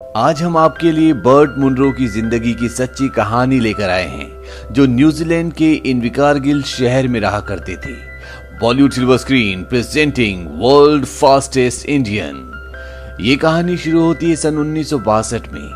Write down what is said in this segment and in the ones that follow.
आज हम आपके लिए बर्ट मुनरो की ज़िंदगी की सच्ची कहानी लेकर आए हैं, जो न्यूजीलैंड के इनविकारगिल शहर में रहा करते थे। Bollywood silver screen presenting world fastest Indian. ये कहानी शुरू होती है सन उन्नीस सौ बासठ में,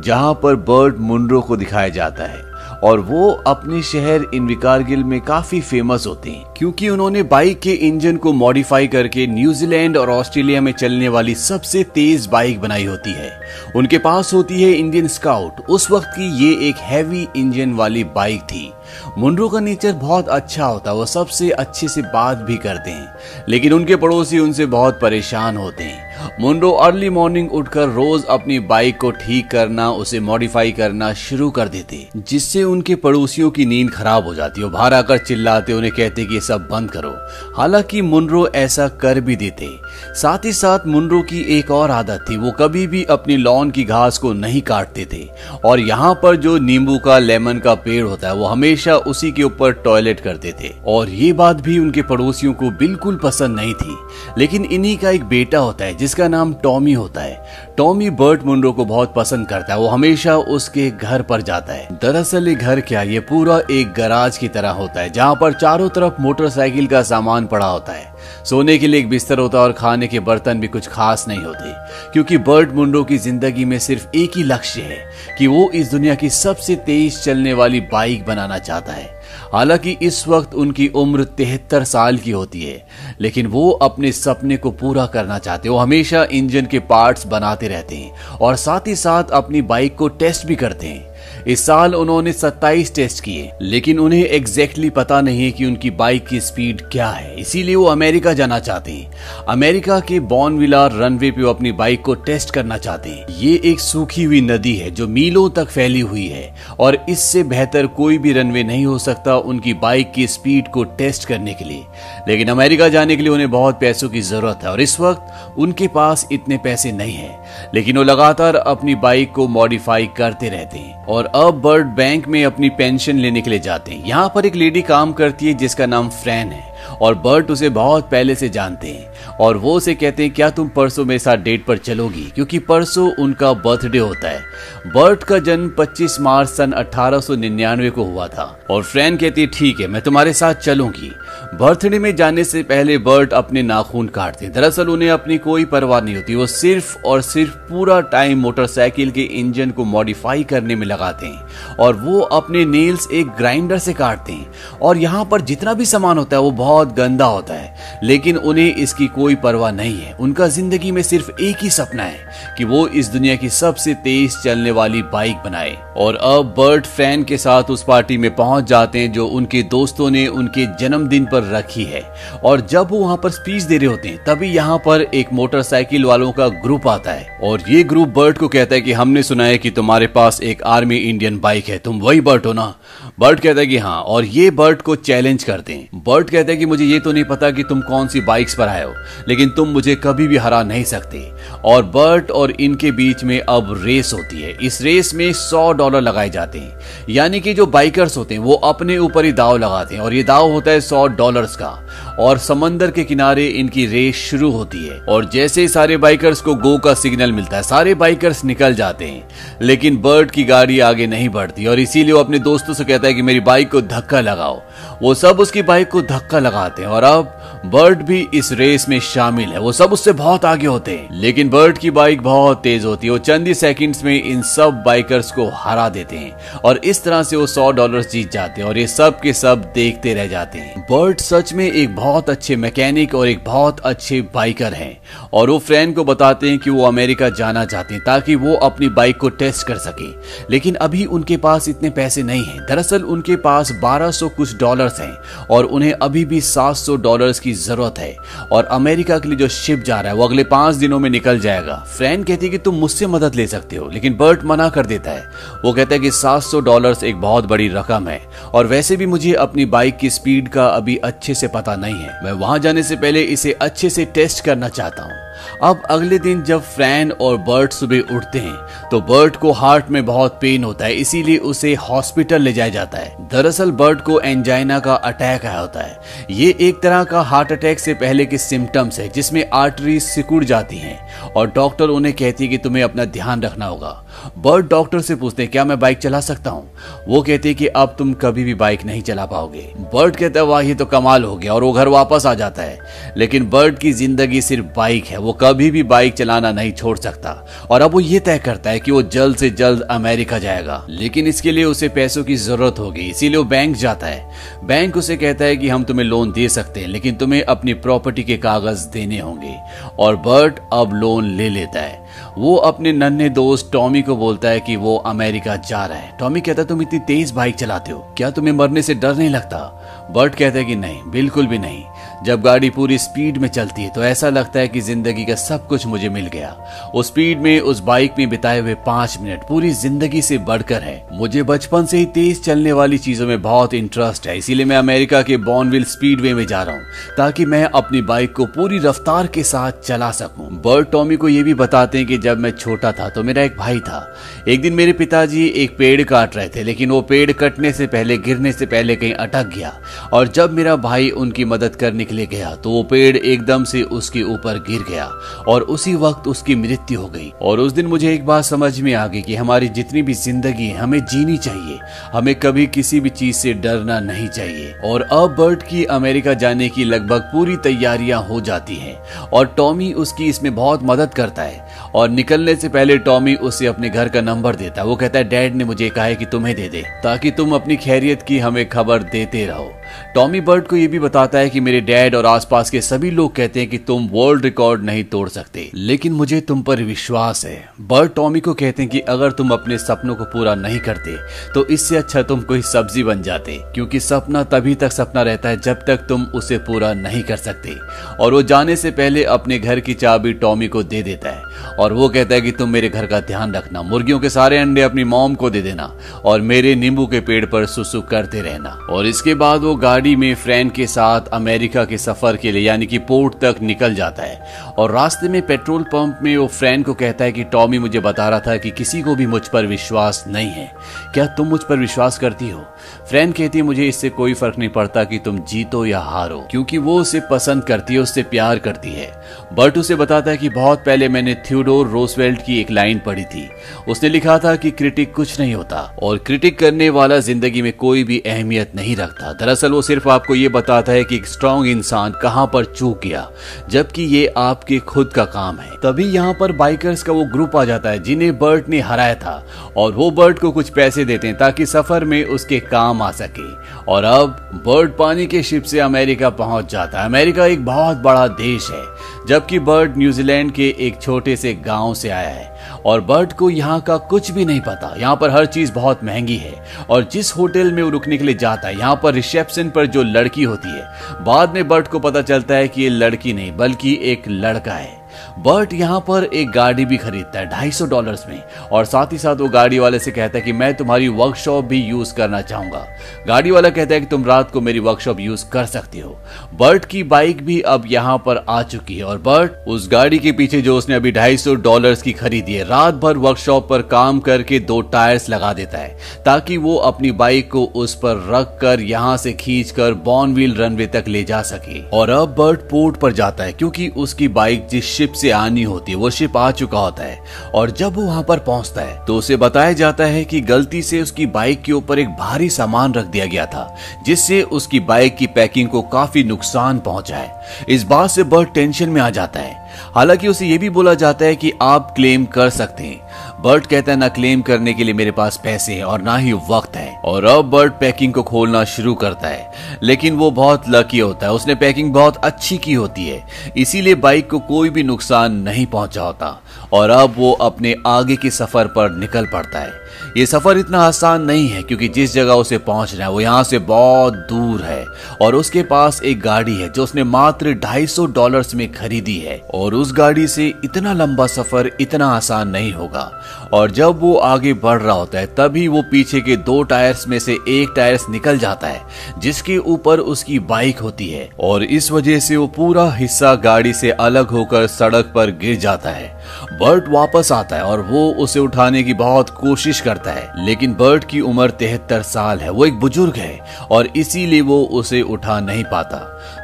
जहाँ पर बर्ट मुनरो को दिखाया जाता है। और वो अपने शहर इनविकारगिल में काफ़ी फ़ेमस होते हैं, क्योंकि उन्होंने बाइक के इंजन को मॉडिफाई करके न्यूजीलैंड और ऑस्ट्रेलिया में चलने वाली सबसे तेज बाइक बनाई होती है। उनके पास होती है इंडियन स्काउट उस वक्त की ये एक हैवी इंजन वाली बाइक थी। मुंड्रो का नेचर बहुत अच्छा होता है वो सबसे अच्छे से बात भी करते हैं, लेकिन उनके पड़ोसी उनसे बहुत परेशान होते हैं। मुंड्रो अर्ली मॉर्निंग उठकर रोज अपनी बाइक को ठीक करना, उसे मॉडिफाई करना शुरू कर देते, जिससे उनके पड़ोसियों की नींद खराब हो जाती है। बाहर आकर चिल्लाते, उन्हें कहते कि सब बंद करो। हालाँकि मुंड्रो ऐसा कर भी देते। साथ ही साथ मुंड्रो की एक और आदत थी, वो कभी भी अपनी लॉन की घास को नहीं काटते थे। और यहाँ पर जो नींबू का लेमन का पेड़ होता है, वो हमेशा उसी के ऊपर टॉयलेट करते थे और ये बात भी उनके पड़ोसियों को बिल्कुल पसंद नहीं थी। लेकिन इन्हीं का एक बेटा होता है जिसका नाम टॉमी होता है। टॉमी बर्ट मुंडो को बहुत पसंद करता है। वो हमेशा उसके घर पर जाता है। दरअसल ये घर क्या, ये पूरा एक गराज की तरह होता है, जहाँ पर चारों तरफ़ मोटरसाइकिल का सामान पड़ा होता है। सोने के लिए एक बिस्तर होता और खाने के बर्तन भी कुछ खास नहीं होते, क्योंकि बर्ड मुंडो की ज़िंदगी में सिर्फ़ एक ही लक्ष्य है कि वो इस दुनिया की सबसे तेज चलने वाली बाइक बनाना चाहता है। हालाँकि इस वक्त उनकी उम्र तिहत्तर साल की होती है, लेकिन वो अपने सपने को पूरा करना चाहते वो हमेशा इंजन के पार्ट्स बनाते रहते हैं और साथ ही साथ अपनी बाइक को टेस्ट भी करते हैं। इस साल उन्होंने 27 टेस्ट किए, लेकिन उन्हें एग्जैक्टली पता नहीं है कि उनकी बाइक की स्पीड क्या है। इसीलिए वो अमेरिका जाना चाहते हैं। अमेरिका के बॉनविला रनवे पे वो अपनी बाइक को टेस्ट करना चाहते हैं। ये एक सूखी हुई नदी है जो मीलों तक फैली हुई है, और इससे बेहतर कोई भी रनवे नहीं हो सकता उनकी बाइक की स्पीड को टेस्ट करने के लिए। लेकिन अमेरिका जाने के लिए उन्हें बहुत पैसों की ज़रूरत है, और इस वक्त उनके पास इतने पैसे नहीं है। लेकिन वो लगातार अपनी बाइक को मॉडिफाई करते रहते हैं और अब बर्ड बैंक में अपनी पेंशन लेने के लिए जाते हैं। यहाँ पर एक लेडी काम करती है जिसका नाम फ्रैन है और बर्ट उसे बहुत पहले से जानते हैं। और वो उसे कहते हैं, क्या तुम परसों मेरे साथ डेट पर चलोगी? क्योंकि परसों उनका बर्थडे होता है। बर्ट का जन्म 25 मार्च सन 1899 को हुआ था। और फ्रैन कहती है, ठीक है, मैं तुम्हारे साथ चलूँगी। बर्थडे में जाने से पहले बर्ट अपने नाखून काटते दरअसल उन्हें अपनी कोई परवाह नहीं होती। वो सिर्फ़ और सिर्फ़ पूरा टाइम मोटरसाइकिल के इंजन को मॉडिफाई करने में लगाते हैं। और वो अपने नेल्स एक ग्राइंडर से काटते हैं। और यहाँ पर जितना भी सामान होता है, वो बहुत गंदा होता है। लेकिन उन्हें इसकी कोई परवाह नहीं है। उनका ज़िंदगी में सिर्फ़ एक ही सपना है कि वो इस दुनिया की सबसे तेज चलने वाली बाइक बनाए। और अब बर्ट फ़ैन के साथ उस पार्टी में पहुँच जाते हैं जो उनके दोस्तों ने उनके जन्मदिन पर रखी है। और जब वो वहाँ पर स्पीच दे रहे होते हैं, तभी यहाँ पर एक मोटरसाइकिल वालों का ग्रुप आता है। और ये ग्रुप बर्ट को कहता है कि हमने सुना है कि तुम्हारे पास एक आर्मी इंडियन बाइक है। तुम वही बर्ट हो ना? बर्ट कहता है कि हाँ और ये बर्ट को चैलेंज करते हैं। बर्ट कहता है कि मुझे ये तो नहीं पता कि तुम कौन सी बाइक्स पर आए हो, लेकिन तुम मुझे कभी भी हरा नहीं सकते। और बर्ट और इनके बीच में अब रेस होती है। इस रेस में सौ डॉलर लगाए जाते हैं। यानी कि जो बाइकर्स होते हैं, वो अपने ऊपर ही दाव लगाते हैं, और ये दाव होता है सौ डॉलर का। और समंदर के किनारे इनकी रेस शुरू होती है। और जैसे ही सारे बाइकर्स को गो का सिग्नल मिलता है, सारे बाइकर्स निकल जाते हैं। लेकिन बर्ड की गाड़ी आगे नहीं बढ़ती और इसीलिए वो अपने दोस्तों से कहता है कि मेरी बाइक को धक्का लगाओ। वो सब उसकी बाइक को धक्का लगाते हैं और अब बर्ड भी इस रेस में शामिल है। वो सब उससे बहुत आगे होते हैं। लेकिन बर्ड की बाइक बहुत तेज होती है। वो चंद ही सेकंड्स में इन सब बाइकर्स को हरा देते हैं और इस तरह से वो सौ डॉलर जीत जाते हैं और ये सब के सब देखते रह जाते हैं। बर्ड सच में एक बहुत अच्छे मैकेनिक और एक बहुत अच्छे बाइकर है और वो फ्रेंड को बताते हैं कि वो अमेरिका जाना चाहते हैं ताकि वो अपनी बाइक को टेस्ट कर सके। लेकिन अभी उनके पास इतने पैसे नहीं है। दरअसल उनके पास 1200 कुछ डॉलर्स हैं और उन्हें अभी भी 700 डॉलर्स की ज़रूरत है। और अमेरिका के लिए जो शिप जा रहा है, वो अगले पाँच दिनों में निकल जाएगा। फ्रेंड कहती है कि तुम मुझसे मदद ले सकते हो, लेकिन बर्ट मना कर देता है। वो कहता है कि 700 डॉलर्स एक बहुत बड़ी रकम है। और वैसे भी मुझे अपनी बाइक की स्पीड का अभी अच्छे से पता नहीं है। मैं वहाँ जाने से पहले इसे अच्छे से टेस्ट करना चाहता हूँ। अब अगले दिन जब फ्रैन और बर्ट सुबह उठते हैं तो बर्ट को हार्ट में बहुत पेन होता है, इसीलिए उसे हॉस्पिटल ले जाया जाता है। दरअसल बर्ट को एंजाइना का अटैक आया होता है। ये एक तरह का हार्ट अटैक से पहले के सिम्टम्स है, जिसमें आर्टरी सिकुड़ जाती हैं, और डॉक्टर उन्हें कहती है कि तुम्हें अपना ध्यान रखना होगा। बर्ट डॉक्टर से पूछते, क्या मैं बाइक चला सकता हूँ? वो कहते कि, अब तुम कभी भी बाइक नहीं चला पाओगे। बर्ट कहता वाह, ये तो कमाल हो गया और वो घर वापस आ जाता है। लेकिन बर्ड की ज़िंदगी सिर्फ़ बाइक है, वो कभी भी बाइक चलाना नहीं छोड़ सकता। और अब वो ये तय करता है कि वो जल्द से जल्द अमेरिका जाएगा। लेकिन इसके लिए उसे पैसों की ज़रूरत होगी, इसीलिए वो बैंक जाता है। बैंक उसे कहता है कि, हम तुम्हें लोन दे सकते हैं, लेकिन तुम्हें अपनी प्रॉपर्टी के कागज़ देने होंगे। और बर्ट अब लोन ले लेता है। वो अपने नन्हे दोस्त टॉमी को बोलता है कि वो अमेरिका जा रहा है। टॉमी कहता है, तुम इतनी तेज बाइक चलाते हो। क्या तुम्हें मरने से डर नहीं लगता? बर्ट कहता है कि नहीं, बिल्कुल भी नहीं। जब गाड़ी पूरी स्पीड में चलती है तो ऐसा लगता है कि ज़िंदगी का सब कुछ मुझे मिल गया। उस स्पीड में, उस बाइक में बिताए हुए पाँच मिनट पूरी ज़िंदगी से बढ़कर है। मुझे बचपन से ही तेज चलने वाली चीज़ों में बहुत इंटरेस्ट है, इसीलिए मैं अमेरिका के बॉनविल स्पीडवे में जा रहा हूँ, ताकि मैं अपनी बाइक को पूरी रफ्तार के साथ चला सकूँ। बर्ट टॉमी को यह भी बताते हैं कि जब मैं छोटा था तो मेरा एक भाई था। एक दिन मेरे पिताजी एक पेड़ काट रहे थे, लेकिन वो पेड़ कटने से पहले, गिरने से पहले कहीं अटक गया। और जब मेरा भाई उनकी मदद करने के लिए गया तो वो पेड़ एकदम से उसके ऊपर गिर गया और उसी वक्त उसकी मृत्यु हो गई। और उस दिन मुझे एक बात समझ में आ गई कि हमारी जितनी भी ज़िंदगी हमें जीनी चाहिए। हमें कभी किसी भी चीज़ से डरना नहीं चाहिए। और अब बर्ट की अमेरिका जाने की लगभग पूरी तैयारियाँ हो जाती हैं। और टॉमी उसकी इसमें बहुत मदद करता है। और निकलने से पहले टॉमी उसे अपने घर का नंबर देता है। वो कहता है, डैड ने मुझे कहा है कि तुम्हें दे दे, ताकि तुम अपनी खैरियत की हमें खबर देते रहो। टॉमी बर्ड को यह भी बताता है कि मेरे डैड और आसपास के सभी लोग कहते हैं कि तुम वर्ल्ड रिकॉर्ड नहीं तोड़ सकते। लेकिन मुझे तुम पर विश्वास है। बर्ड टॉमी को कहते हैं कि अगर तुम अपने सपनों को पूरा नहीं करते तो इससे अच्छा तुम कोई सब्ज़ी बन जाते। क्योंकि सपना तभी तक सपना रहता है जब तक तुम उसे पूरा नहीं कर सकते। और वो जाने से पहले अपने घर की चाबी टॉमी को दे देता है। और वो कहता है कि तुम मेरे घर का ध्यान रखना। मुर्गियों के सारे अंडे अपनी मॉम को दे देना। और मेरे नींबू के पेड़ पर सुसु करते रहना। और इसके बाद वो गाड़ी में फ्रेंड के साथ अमेरिका के सफ़र के लिए, यानी कि पोर्ट तक निकल जाता है। और रास्ते में पेट्रोल पंप में वो फ्रेंड को कहता है कि, टॉमी, मुझे बता रहा था कि किसी को भी मुझ पर विश्वास नहीं है। क्या तुम मुझ पर विश्वास करती हो? फ्रेंड कहती है, मुझे इससे कोई फ़र्क नहीं पड़ता कि तुम जीतो या हारो, क्योंकि वो उसे पसंद करती है, उससे प्यार करती है। बर्ट उसे बताता है कि बहुत पहले मैंने थ्यूडोर रोसवेल्ट की एक लाइन पढ़ी थी। उसने लिखा था कि क्रिटिक कुछ नहीं होता, और क्रिटिक करने वाला ज़िंदगी में कोई भी अहमियत नहीं रखता। दरअसल वो सिर्फ़ आपको ये बताता है कि एक स्ट्रॉन्ग इंसान कहाँ पर चूक गया, जबकि ये आपके खुद का काम है। तभी यहाँ पर बाइकर्स का वो ग्रुप आ जाता है, जिन्हें बर्ट ने हराया था, और वो बर्ट को कुछ पैसे देते हैं, ताकि सफ़र में उसके काम आ सके। और अब बर्ड पानी के शिप से अमेरिका पहुँच जाता है। अमेरिका एक बहुत बड़ा देश है, जबकि बर्ड न्यूजीलैंड के एक छोटे से गाँव से आया है। और बर्ड को यहाँ का कुछ भी नहीं पता। यहाँ पर हर चीज़ बहुत महँगी है, और जिस होटल में वो रुकने के लिए जाता है, यहाँ पर रिसेप्शन पर जो लड़की होती है, बाद में बर्ड को पता चलता है कि ये लड़की नहीं, बल्कि एक लड़का है। बर्ट यहाँ पर एक गाड़ी भी खरीदता है, ढाई सौ डॉलर में। और साथ ही साथ वो गाड़ी वाले से कहता है कि मैं तुम्हारी वर्कशॉप भी यूज़ करना चाहूँगा। गाड़ी वाला कहता है कि तुम रात को मेरी वर्कशॉप यूज़ कर सकती हो। बर्ट की बाइक भी अब यहाँ पर आ चुकी है और बर्ट उस गाड़ी के पीछे जो उसने अभी ढाई सौ डॉलर की खरीदी है, रात भर वर्कशॉप पर काम करके दो टायर्स लगा देता है, ताकि वो अपनी बाइक को उस पर रख कर यहाँ से खींच कर बॉनविल रनवे तक ले जा सके। और अब बर्ट पोर्ट पर जाता है, क्योंकि उसकी बाइक जिस शिप से आनी होती है, वो शिप आ चुका होता है। और जब वो वहाँ पर पहुँचता है तो उसे बताया जाता है कि गलती से उसकी बाइक के ऊपर एक भारी सामान रख दिया गया था, जिससे उसकी बाइक की पैकिंग को काफ़ी नुकसान पहुँचा है। इस बात से बहुत टेंशन में आ जाता है। हालाँकि उसे यह भी बोला जाता है कि आप क्लेम कर सकते हैं। बर्ट कहता है, ना क्लेम करने के लिए मेरे पास पैसे हैं और ना ही वक्त है। और अब बर्ट पैकिंग को खोलना शुरू करता है। लेकिन वो बहुत लकी होता है। उसने पैकिंग बहुत अच्छी की होती है। इसीलिए बाइक को कोई भी नुकसान नहीं पहुँचा होता और अब वो अपने आगे के सफ़र पर निकल पड़ता है। ये सफ़र इतना आसान नहीं है क्योंकि जिस जगह उसे पहुँचना है, वो यहाँ से बहुत दूर है। और उसके पास एक गाड़ी है जो उसने मात्र 250 डॉलर्स में खरीदी है। और उस गाड़ी से इतना लंबा सफ़र इतना आसान नहीं होगा। और जब वो आगे बढ़ रहा होता है, तभी वो पीछे के दो टायर्स में से एक टायर्स निकल जाता है, जिसके ऊपर उसकी बाइक होती है। और इस वजह से वो पूरा हिस्सा गाड़ी से अलग होकर सड़क पर गिर जाता है। बर्ट वापस आता है और वो उसे उठाने की बहुत कोशिश करता है। लेकिन बर्ट की उम्र तिहत्तर साल है, वो एक बुज़ुर्ग है और इसीलिए वो उसे उठा नहीं पाता।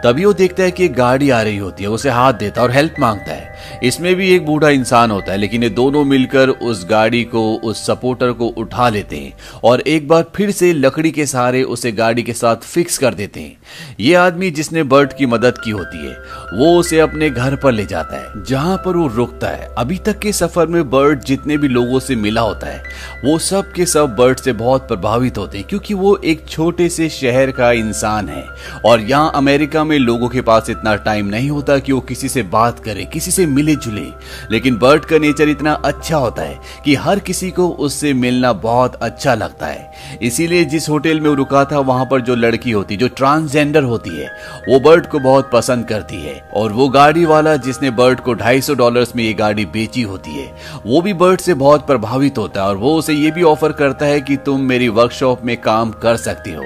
तभी वो देखता है कि गाड़ी आ रही होती है उसे हाथ देता और हेल्प माँगता है। इसमें भी एक बूढ़ा इंसान होता है, लेकिन ये दोनों मिलकर उस गाड़ी को, उस सपोर्टर को उठा लेते हैं और एक बार फिर से लकड़ी के सहारे उसे गाड़ी के साथ फिक्स कर देते हैं। ये आदमी जिसने बर्ट की मदद की होती है, वो उसे अपने घर पर ले जाता है, जहाँ पर वो रुकता है। अभी तक के सफ़र में बर्ट जितने भी लोगों से मिला होता है, वो सब के सब बर्ड से बहुत प्रभावित होते हैं, क्योंकि वो एक छोटे से शहर का इंसान है। और यहाँ अमेरिका में लोगों के पास इतना टाइम नहीं होता कि वो किसी से बात करे, किसी से मिले जुले लेकिन बर्ट का नेचर इतना अच्छा होता है कि हर किसी को उससे मिलना बहुत अच्छा लगता है। इसीलिए जिस होटल में रुका था, वहाँ पर जो लड़की होती, जो ट्रांसजेंडर होती है, वो बर्ड को बहुत पसंद करती है। और वो गाड़ी वाला जिसने बर्ड को ढाई सौ डॉलर में ये गाड़ी बेची होती है, वो भी बर्ड से बहुत प्रभावित होता है। और वो उसे ये भी ऑफ़र करता है कि तुम मेरी वर्कशॉप में काम कर सकती हो।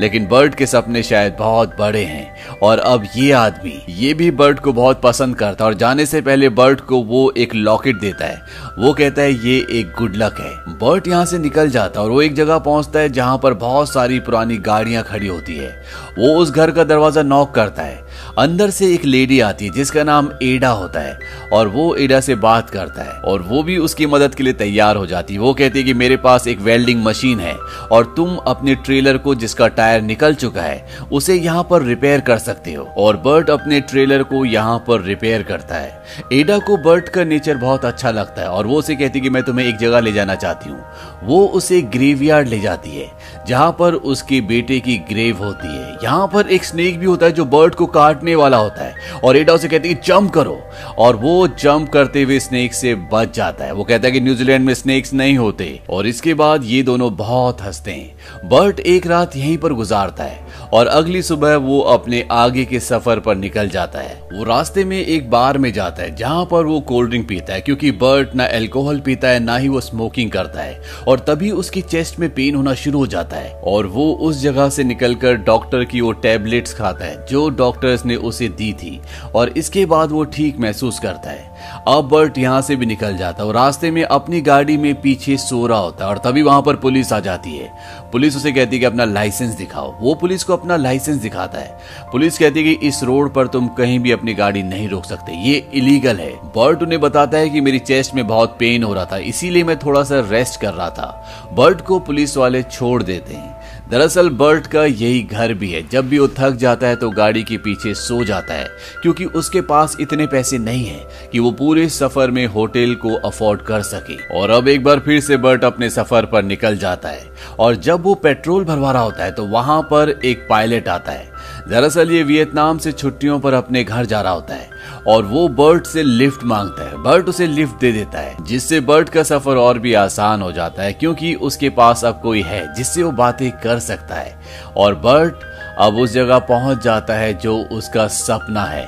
लेकिन बर्ड के सपने शायद बहुत बड़े हैं। और अब ये आदमी, ये भी बर्ट को बहुत पसंद करता है और जाने से पहले बर्ड को वो एक लॉकेट देता है। वो कहता है, ये एक गुड लक है। बर्ट यहाँ से निकल जाता है और वो एक जगह पहुँचता है जहाँ पर बहुत सारी पुरानी गाड़ियाँ खड़ी होती है। वो उस घर का दरवाज़ा नॉक करता है। अंदर से एक लेडी आती है, जिसका नाम एडा होता है, और वो एडा से बात करता है, और वो भी उसकी मदद के लिए तैयार हो जाती है। वो कहती है कि मेरे पास एक वेल्डिंग मशीन है, और तुम अपने ट्रेलर को, जिसका टायर निकल चुका है, उसे यहाँ पर रिपेयर कर सकते हो, और बर्ट अपने ट्रेलर को यहाँ पर रिपेयर करता है। एडा को बर्ट का नेचर बहुत अच्छा लगता है और वो उसे कहती है कि मैं तुम्हें एक जगह ले जाना चाहती हूँ। वो उसे ग्रेवयार्ड ले जाती है, जहाँ पर उसके बेटे की ग्रेव होती है। यहाँ पर एक स्नेक भी होता है जो बर्ट को काटने वाला होता है और एडा उसे कहती है जंप करो। और वो जंप करते हुए स्नेक से बच जाता है। वो कहता है कि न्यूजीलैंड में स्नेक्स नहीं होते। और इसके बाद ये दोनों बहुत हँसते हैं। बर्ट एक रात यहीं पर गुजारता है। और अगली सुबह वो अपने आगे के सफ़र पर निकल जाता है। वो रास्ते में एक बार में जाता है, जहाँ पर वो कोल्ड ड्रिंक पीता है, क्योंकि बर्ट ना एल्कोहल पीता है, ना ही वो स्मोकिंग करता है, और तभी उसकी चेस्ट में पेन होना शुरू हो जाता है, और वो उस जगह से निकलकर डॉक्टर की वो टेबलेट्स खाता है, जो डॉक्टर्स ने उसे दी थी, और इसके बाद वो ठीक महसूस करता है। अब बर्ट यहाँ से भी निकल जाता और रास्ते में अपनी गाड़ी में पीछे सो रहा होता है और तभी वहाँ पर पुलिस आ जाती है। पुलिस उसे कहती है कि अपना लाइसेंस दिखाओ। वो पुलिस को अपना लाइसेंस दिखाता है। पुलिस कहती है कि इस रोड पर तुम कहीं भी अपनी गाड़ी नहीं रोक सकते। ये इलीगल है। बर्ट उन्हें बताता है कि मेरी चेस्ट में बहुत पेन हो रहा था, इसीलिए मैं थोड़ा सा रेस्ट कर रहा था। बर्ट को पुलिस वाले छोड़ देते हैं। दरअसल बर्ट का यही घर भी है। जब भी वो थक जाता है तो गाड़ी के पीछे सो जाता है, क्योंकि उसके पास इतने पैसे नहीं है कि वो पूरे सफ़र में होटल को अफोर्ड कर सके। और अब एक बार फिर से बर्ट अपने सफ़र पर निकल जाता है, और जब वो पेट्रोल भरवा रहा होता है तो वहाँ पर एक पायलट आता है। दरअसल ये वियतनाम से छुट्टियों पर अपने घर जा रहा होता है। और वो बर्ट से लिफ्ट माँगता है। बर्ट उसे लिफ्ट दे देता है, जिससे बर्ट का सफ़र और भी आसान हो जाता है, क्योंकि उसके पास अब कोई है, जिससे वो बातें कर सकता है। और बर्ट अब उस जगह पहुँच जाता है जो उसका सपना है।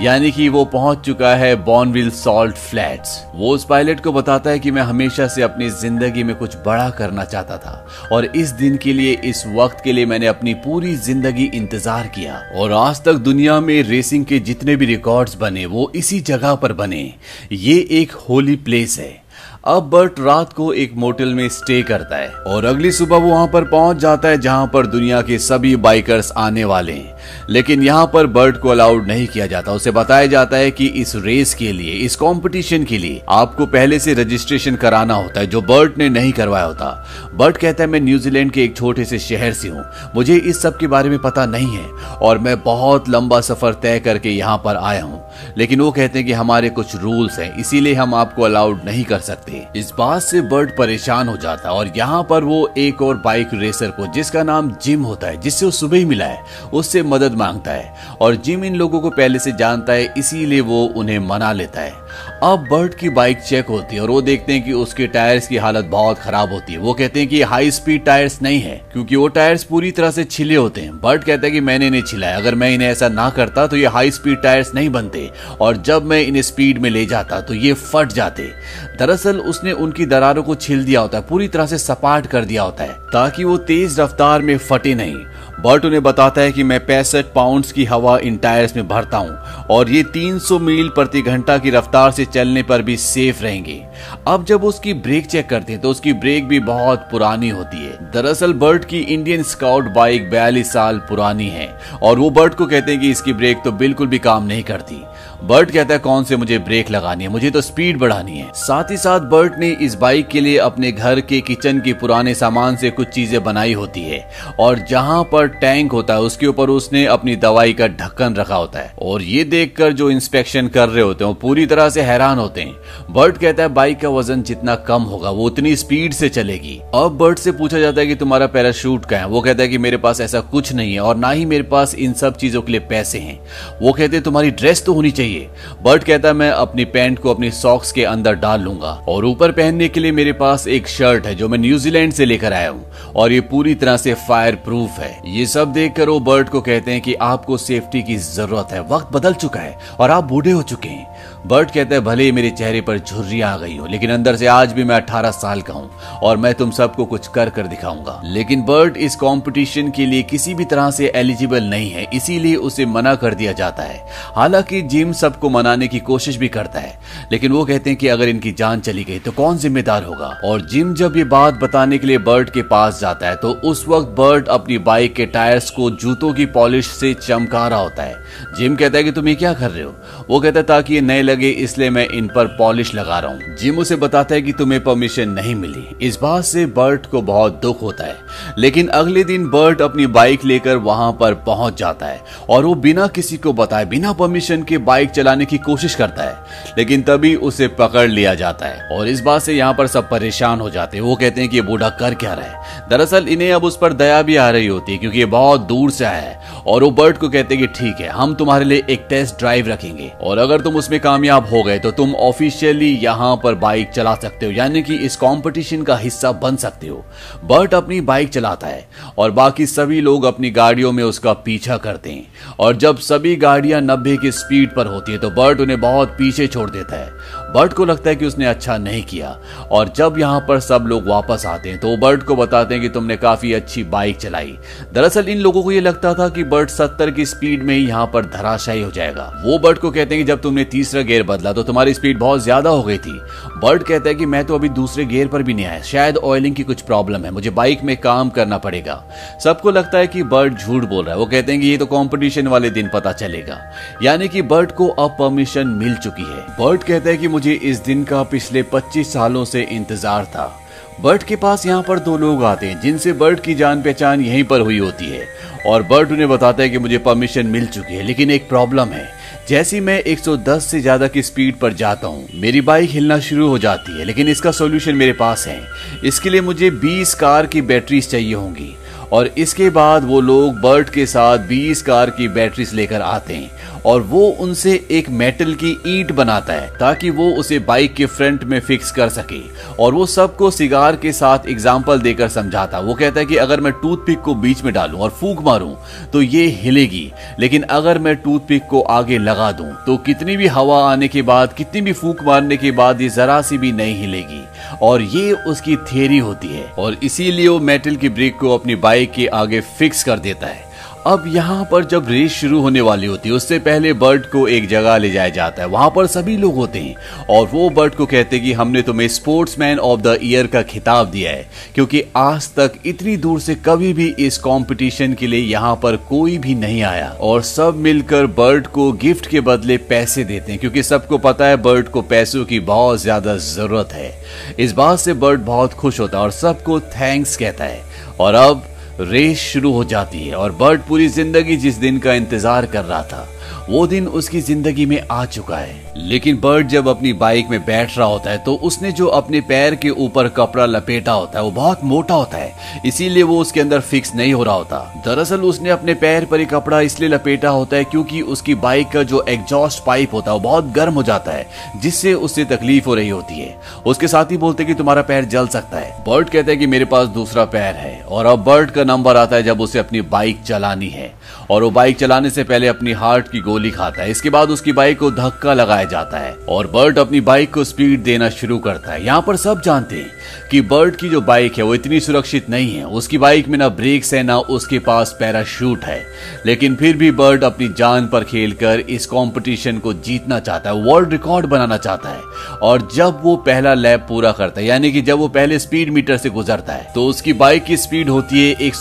यानी कि वो पहुँच चुका है बॉनविल सॉल्ट फ्लैट्स वो उस पायलट को बताता है कि मैं हमेशा से अपनी ज़िंदगी में कुछ बड़ा करना चाहता था। और इस दिन के लिए, इस वक्त के लिए मैंने अपनी पूरी ज़िंदगी इंतज़ार किया। और आज तक दुनिया में रेसिंग के जितने भी रिकॉर्ड्स बने, वो इसी जगह पर बने। ये एक होली प्लेस है। अब बर्ट रात को एक मोटल में स्टे करता है और अगली सुबह वो वहाँ पर पहुँच जाता है जहाँ पर दुनिया के सभी बाइकर्स आने वाले हैं। लेकिन यहाँ पर बर्ड को अलाउड नहीं किया जाता। उसे बताया जाता है कि इस रेस के लिए, इस कंपटीशन के लिए आपको पहले से रजिस्ट्रेशन कराना होता है, जो बर्ट ने नहीं करवाया होता। बर्ट कहता है, मैं न्यूजीलैंड के एक छोटे से शहर से हूँ। मुझे इस सब के बारे में पता नहीं है और मैं बहुत लंबा सफ़र तय करके यहाँ पर आया हूँ। लेकिन वो कहते हैं कि हमारे कुछ रूल्स हैं, इसीलिए हम आपको अलाउड नहीं कर सकते। इस बात से बर्ड परेशान हो जाता है और यहाँ पर वो एक और बाइक रेसर को, जिसका नाम जिम होता है, जिससे वो सुबह ही मिला है, उससे मदद माँगता है और जिम इन लोगों को पहले से जानता है, इसीलिए वो उन्हें मना लेता है। अब बर्ट की बाइक चेक होती है और वो देखते हैं कि उसके टायर्स की हालत बहुत खराब होती है। वो कहते हैं कि हाई स्पीड टायर्स नहीं है, क्योंकि वो टायर्स पूरी तरह से छिले होते हैं। बर्ट कहता है कि मैंने इन्हें छिलाया, अगर मैं इन्हें ऐसा ना करता तो ये हाई स्पीड टायर्स नहीं बनते और जब मैं इन्हें स्पीड में ले जाता तो ये फट जाते। दरअसल उसने उनकी दरारों को छिल दिया होता है, पूरी तरह से सपाट कर दिया होता है, ताकि वो तेज रफ्तार में फटे नहीं। बर्ट उन्हें बताता है कि मैं पैंसठ पाउंड्स की हवा इन टायर्स में भरता हूँ और ये 300 मील प्रति घंटा की रफ्तार से चलने पर भी सेफ़ रहेंगे। अब जब उसकी ब्रेक चेक करते हैं तो उसकी ब्रेक भी बहुत पुरानी होती है। दरअसल बर्ट की इंडियन स्काउट बाइक बयालीस साल पुरानी है और वो बर्ट को कहते हैं कि इसकी ब्रेक तो बिल्कुल भी काम नहीं करती। बर्ट कहता है, कौन से मुझे ब्रेक लगानी है? मुझे तो स्पीड बढ़ानी है. साथ ही साथ बर्ट ने इस बाइक के लिए अपने घर के किचन के पुराने सामान से कुछ चीज़ें बनाई होती है। और जहाँ पर टैंक होता है, उसके ऊपर उसने अपनी दवाई का ढक्कन रखा होता है। और ये देखकर जो इंस्पेक्शन कर रहे होते हैं, वो पूरी तरह से हैरान होते हैं। बर्ट कहता है, बाइक का वज़न जितना कम होगा, वो उतनी स्पीड से चलेगी। अब बर्ट से पूछा जाता है कि, तुम्हारा पैराशूट का है? वो कहता है कि, मेरे पास ऐसा कुछ नहीं है और ना ही मेरे पास इन सब चीज़ों के लिए पैसे हैं। वो कहते तुम्हारी ड्रेस तो होनी चाहिए। चाहिए। बर्ट कहता है, मैं अपनी पैंट को अपनी सॉक्स के अंदर डाल लूँगा और ऊपर पहनने के लिए मेरे पास एक शर्ट है जो मैं न्यूजीलैंड से लेकर आया हूँ और ये पूरी तरह से फायर प्रूफ है। ये सब देखकर वो बर्ट को कहते हैं की आपको सेफ्टी की ज़रूरत है। वक्त बदल चुका है और आप बूढ़े हो चुके हैं। बर्ट कहते हैं, भले ही मेरे चेहरे पर झुर्रियाँ आ गई हो, लेकिन अंदर से आज भी मैं 18 साल का हूँ और मैं तुम सबको कुछ कर कर दिखाऊँगा। लेकिन बर्ट इस कंपटीशन के लिए किसी भी तरह से एलिजिबल नहीं है, इसीलिए उसे मना कर दिया जाता है। हालाँकि जिम सबको मनाने की कोशिश भी करता है, लेकिन वो कहते हैं कि अगर इनकी जान चली गई तो कौन जिम्मेदार होगा? और जिम जब ये बात बताने के लिए बर्ट के पास जाता है तो उस वक्त बर्ट अपनी बाइक के टायर्स को जूतों की पॉलिश से चमका रहा होता है। जिम कहता है कि तुम ये क्या कर रहे हो? वो कहता है, ताकि ये नए लगे, इसलिए मैं इन पर पॉलिश लगा रहा हूँ। जिम उसे बताता है कि तुम्हें परमिशन नहीं मिली। इस बात से बर्ट को बहुत दुख होता है। लेकिन अगले दिन बर्ट अपनी बाइक लेकर वहाँ पर पहुँच जाता है। और वो बिना किसी को बताए, बिना परमिशन के बाइक चलाने की कोशिश करता है। लेकिन तभी उसे पकड़ लिया जाता है। और इस बात से यहाँ पर सब परेशान हो जाते हैं। वो कहते हैं कि ये बूढ़ा कर क्या रहा है? दरअसल इन्हें अब उस पर दया भी आ रही होती है, क्योंकि ये बहुत दूर से आया है। और वो बर्ट को कहते हैं कि ठीक है, हम तुम्हारे लिए एक टेस्ट ड्राइव रखेंगे। और अगर तुम उसमें कामयाब हो गए तो तुम ऑफिशियली यहाँ पर बाइक चला सकते हो, यानी कि इस कंपटीशन का हिस्सा बन सकते हो। बर्ट अपनी बाइक चलाता है, और बाकी सभी लोग अपनी गाड़ियों में उसका पीछा करते हैं। और जब सभी गाड़ियाँ नब्बे की स्पीड पर होती है तो बर्ट उन्हें बहुत पीछे छोड़ देता है। बर्ट को लगता है कि उसने अच्छा नहीं किया। और जब यहाँ पर सब लोग वापस आते हैं तो बर्ट को बताते हैं कि तुमने काफ़ी अच्छी बाइक चलाई। दरअसल इन लोगों को ये लगता था कि बर्ट सत्तर की स्पीड में ही यहाँ पर धराशायी हो जाएगा। वो बर्ट को कहते हैं कि जब तुमने तीसरा गेयर बदला तो तुम्हारी स्पीड बहुत ज़्यादा हो गई थी। बर्ट कहता है कि मैं तो अभी दूसरे गेयर पर भी नहीं आया। शायद ऑयलिंग की कुछ प्रॉब्लम है, मुझे बाइक में काम करना पड़ेगा। सबको लगता है कि बर्ट झूठ बोल रहा है। वो कहते हैं कि ये तो कंपटीशन वाले दिन पता चलेगा। यानी कि बर्ट को अब परमिशन मिल चुकी है। बर्ट कहता है कि मुझे इस दिन का पिछले 25 सालों से इंतज़ार था। बर्ट के पास यहाँ पर दो लोग आते हैं, जिनसे बर्ट की जान पहचान यहीं पर हुई होती है। और बर्ट उन्हें बताता है कि मुझे परमिशन मिल चुकी है, लेकिन एक प्रॉब्लम है। जैसी मैं 110 से ज़्यादा की स्पीड पर जाता हूँ, मेरी बाइक हिलना शुरू हो जाती है, लेकिन इसका सोल्यूशन मेरे पास है। इसके लिए मुझे 20 कार की बैटरीज चाहिए होंगी। और इसके बाद वो लोग बर्ट के साथ 20 कार की बैटरीज लेकर आते हैं। और वो उनसे एक मेटल की ईंट बनाता है, ताकि वो उसे बाइक के फ्रंट में फिक्स कर सके। और वो सबको सिगार के साथ एग्ज़ाम्पल देकर समझाता। वो कहता है कि अगर मैं टूथपिक को बीच में डालूं और फूक मारूं तो ये हिलेगी। लेकिन अगर मैं टूथपिक को आगे लगा दूँ तो कितनी भी हवा आने के बाद, कितनी भी फूक मारने के बाद ये जरा सी भी नहीं हिलेगी। और ये उसकी थियरी होती है। और इसीलिए वो मेटल की ब्रेक को अपनी बाइक के आगे फिक्स कर देता है। अब यहाँ पर जब रेस शुरू होने वाली होती है, उससे पहले बर्ड को एक जगह ले जाया जाता है। वहाँ पर सभी लोग होते हैं। और वो बर्ड को कहते हैं कि हमने तुम्हें स्पोर्ट्समैन ऑफ़ द ईयर का खिताब दिया है, क्योंकि आज तक इतनी दूर से कभी भी इस कंपटीशन के लिए यहाँ पर कोई भी नहीं आया। और सब मिलकर बर्ड को गिफ्ट के बदले पैसे देते हैं, क्योंकि सबको पता है बर्ड को पैसों की बहुत ज़्यादा ज़रूरत है। इस बात से बर्ड बहुत खुश होता है और सबको थैंक्स कहता है। और अब रेस शुरू हो जाती है और बर्ड पूरी ज़िंदगी जिस दिन का इंतज़ार कर रहा था वो दिन उसकी ज़िंदगी में आ चुका है। लेकिन बर्ड जब अपनी बाइक में बैठ रहा होता है तो उसने जो अपने पैर के ऊपर कपड़ा लपेटा होता है, वो बहुत मोटा होता है। इसीलिए वो उसके अंदर फिक्स नहीं हो रहा होता। दरअसल उसने अपने पैर पर कपड़ा इसलिए लपेटा होता है क्योंकि उसकी बाइक का जो एग्जॉस्ट पाइप होता है, वो बहुत गर्म हो जाता है, जिससे उससे तकलीफ़ हो रही होती है। उसके साथ ही बोलते कि तुम्हारा पैर जल सकता है। बर्ड कहते हैं कि मेरे पास दूसरा पैर है, और अब बर्ड का नंबर आता है जब उसे अपनी बाइक चलानी है। और वो बाइक चलाने से पहले अपनी हार्ट की गोली खाता है। इसके बाद उसकी बाइक को धक्का लगाया जाता है और बर्ड अपनी बाइक को स्पीड देना शुरू करता है। यहाँ पर सब जानते हैं कि बर्ड की जो बाइक है वो इतनी सुरक्षित नहीं है। उसकी बाइक में ना ब्रेक्स है, ना उसके पास पैराशूट है। लेकिन फिर भी बर्ड अपनी जान पर खेलकर इस कंपटीशन को जीतना चाहता है, वर्ल्ड रिकॉर्ड बनाना चाहता है। और जब वो पहला लैप पूरा करता है, यानी कि जब वो पहले स्पीड मीटर से गुजरता है तो उसकी बाइक की स्पीड होती है एक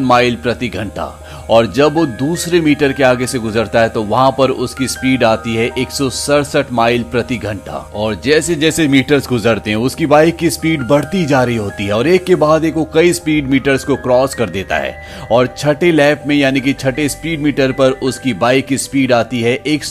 माइल प्रति घंटा। और जब वो दूसरे मीटर के आगे से गुजरता है तो वहाँ पर उसकी स्पीड आती है एक माइल प्रति घंटा। और जैसे जैसे मीटर्स गुजरते हैं, उसकी बाइक की स्पीड बढ़ती जा रही होती है और एक के बाद एक वो कई स्पीड मीटर्स को क्रॉस कर देता है। और छठे लैप में, यानी कि छठे स्पीड मीटर पर उसकी बाइक की स्पीड आती है एक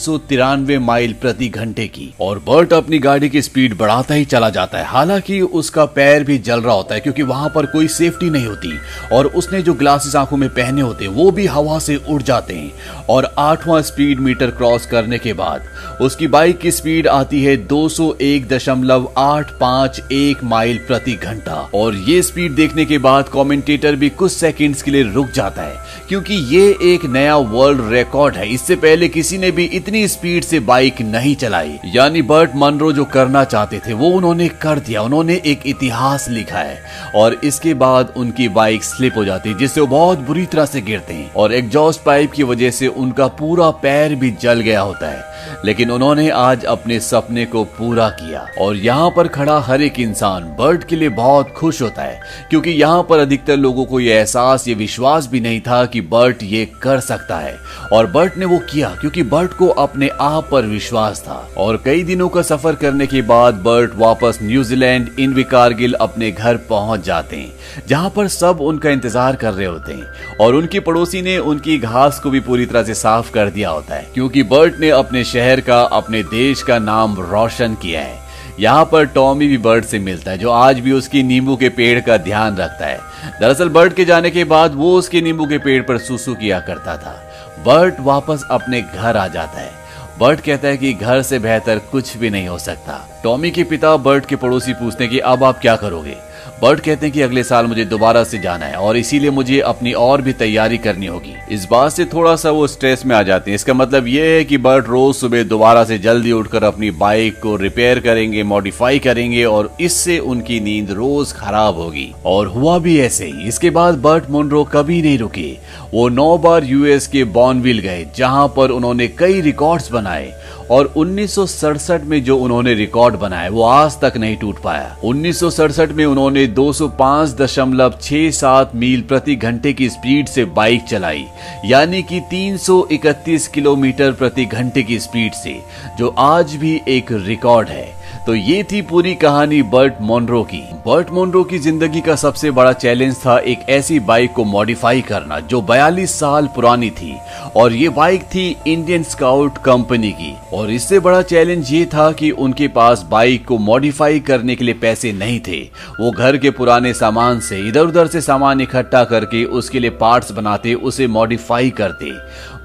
माइल प्रति घंटे की। और बर्ट अपनी गाड़ी की स्पीड बढ़ाता ही चला जाता है। हालाँकि उसका पैर भी जल रहा होता है, क्योंकि वहाँ पर कोई सेफ्टी नहीं होती। और उसने जो ग्लासेस आँखों में पहने होते वो भी भी हवा से उड़ जाते हैं और आठवां स्पीड मीटर क्रॉस करने के बाद उसकी बाइक की स्पीड आती है 201.851 माइल प्रति घंटा। और ये स्पीड देखने के बाद कमेंटेटर भी कुछ सेकंड्स के लिए रुक जाता है, क्योंकि ये एक नया वर्ल्ड रिकॉर्ड है। इससे पहले किसी ने भी इतनी स्पीड से बाइक नहीं चलाई। यानी बर्ट मनरो जो करना चाहते थे, वो उन्होंने कर दिया। उन्होंने एक इतिहास लिखा है और इसके बाद उनकी बाइक स्लिप हो जाती है, जिससे वो बहुत बुरी तरह से गिरते हैं। और एग्जॉस्ट पाइप की वजह से उनका पूरा पैर भी जल गया होता है। लेकिन उन्होंने आज अपने सपने को पूरा किया और यहाँ पर खड़ा हर एक इंसान बर्ड के लिए बहुत खुश होता है, क्योंकि यहाँ पर अधिकतर लोगों को यह एहसास, ये विश्वास भी नहीं था कि बर्ट ये कर सकता है। और बर्ट ने वो किया, क्योंकि बर्ट को अपने आप पर विश्वास था। और कई दिनों का सफ़र करने के बाद बर्ट वापस न्यूजीलैंड इन विकारगिल अपने घर पहुँच जाते हैं, जहाँ पर सब उनका इंतज़ार कर रहे होते हैं। और उनकी पड़ोसी ने उनकी घास को भी पूरी तरह से साफ़ कर दिया होता है, क्योंकि बर्ट ने अपने शहर का, अपने देश का नाम रोशन किया है। यहाँ पर टॉमी भी बर्ड से मिलता है, जो आज भी उसकी नींबू के पेड़ का ध्यान रखता है। दरअसल बर्ड के जाने के बाद वो उसके नींबू के पेड़ पर सुसु किया करता था। बर्ड वापस अपने घर आ जाता है। बर्ड कहता है कि घर से बेहतर कुछ भी नहीं हो सकता। टॉमी के पिता बर्ड के पड़ोसी पूछते हैं कि, अब आप क्या करोगे? बर्ड कहते हैं कि अगले साल मुझे दोबारा से जाना है और इसीलिए मुझे अपनी और भी तैयारी करनी होगी। इस बात से थोड़ा सा वो स्ट्रेस में आ जाते हैं। इसका मतलब ये है कि बर्ड रोज सुबह दोबारा से जल्दी उठकर अपनी बाइक को रिपेयर करेंगे मॉडिफाई करेंगे और इससे उनकी नींद रोज खराब होगी। और हुआ भी ऐसे ही। इसके बाद बर्ट मुनरो कभी नहीं रुके। वो नौ बार यूएस के बॉनविल गए, जहाँ पर उन्होंने कई रिकॉर्ड्स बनाए। और उन्नीस सौ सड़सठ में जो उन्होंने रिकॉर्ड बनाया, वो आज तक नहीं टूट पाया। उन्नीस में उन्होंने 205.67 मील प्रति घंटे की स्पीड से बाइक चलाई, यानी कि 331 किलोमीटर प्रति घंटे की स्पीड से, जो आज भी एक रिकॉर्ड है। तो ये थी पूरी कहानी बर्ट मोनरो की। बर्ट मोनरो की ज़िंदगी का सबसे बड़ा चैलेंज था एक ऐसी बाइक को मॉडिफाई करना, जो 42 साल पुरानी थी, और ये बाइक थी इंडियन स्काउट कंपनी की। और इससे बड़ा चैलेंज ये था कि उनके पास बाइक को मॉडिफाई करने के लिए पैसे नहीं थे। वो घर के पुराने सामान से इधर उधर से सामान इकट्ठा करके उसके लिए पार्ट्स बनाते, उसे मॉडिफाई करते।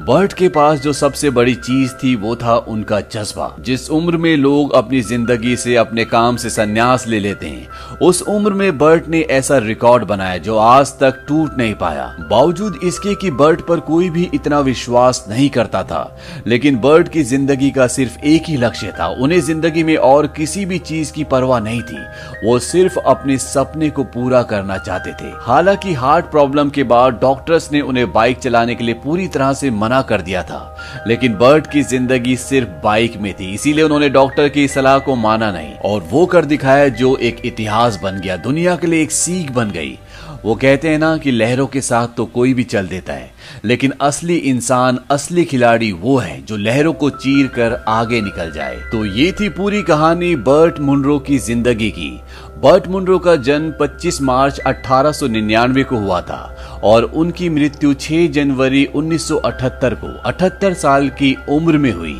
बर्ट के पास जो सबसे बड़ी चीज़ थी वो था उनका जज्बा। जिस उम्र में लोग अपनी ज़िंदगी से, अपने काम से संन्यास ले लेते हैं, उस उम्र में बर्ट ने ऐसा रिकॉर्ड बनाया जो आज तक टूट नहीं पाया। बावजूद इसके कि बर्ट पर कोई भी इतना विश्वास नहीं करता था, लेकिन बर्ट की ज़िंदगी का सिर्फ़ एक ही लक्ष्य था। उन्हें ज़िंदगी में और किसी भी चीज़ की परवाह नहीं थी। वो सिर्फ़ अपने सपने को पूरा करना चाहते थे। हालाँकि हार्ट प्रॉब्लम के बाद डॉक्टर्स ने उन्हें बाइक चलाने के लिए पूरी तरह से मना कर दिया था। लेकिन बर्ट की ज़िंदगी सिर्फ़ बाइक में थी, इसीलिए उन्होंने डॉक्टर की सलाह को माना नहीं। और वो कर दिखाया जो एक इतिहास बन गया, दुनिया के लिए एक सीख बन गई। वो कहते हैं ना कि लहरों के साथ तो कोई भी चल देता है, लेकिन असली इंसान, असली खिलाड़ी वो है जो लहरों को चीर कर आगे निकल जाए। तो ये थी पूरी कहानी बर्ट मुनरो की ज़िंदगी की। बर्ट मुंड्रो का जन्म 25 मार्च 1899 को हुआ था और उनकी मृत्यु 6 जनवरी 1978 को 78 साल की उम्र में हुई।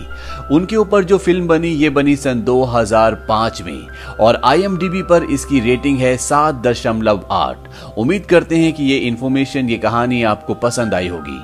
उनके ऊपर जो फ़िल्म बनी, ये बनी सन 2005 में और आईएमडीबी पर इसकी रेटिंग है सात दशमलव आठ। उम्मीद करते हैं कि ये इन्फॉर्मेशन ये कहानी आपको पसंद आई होगी।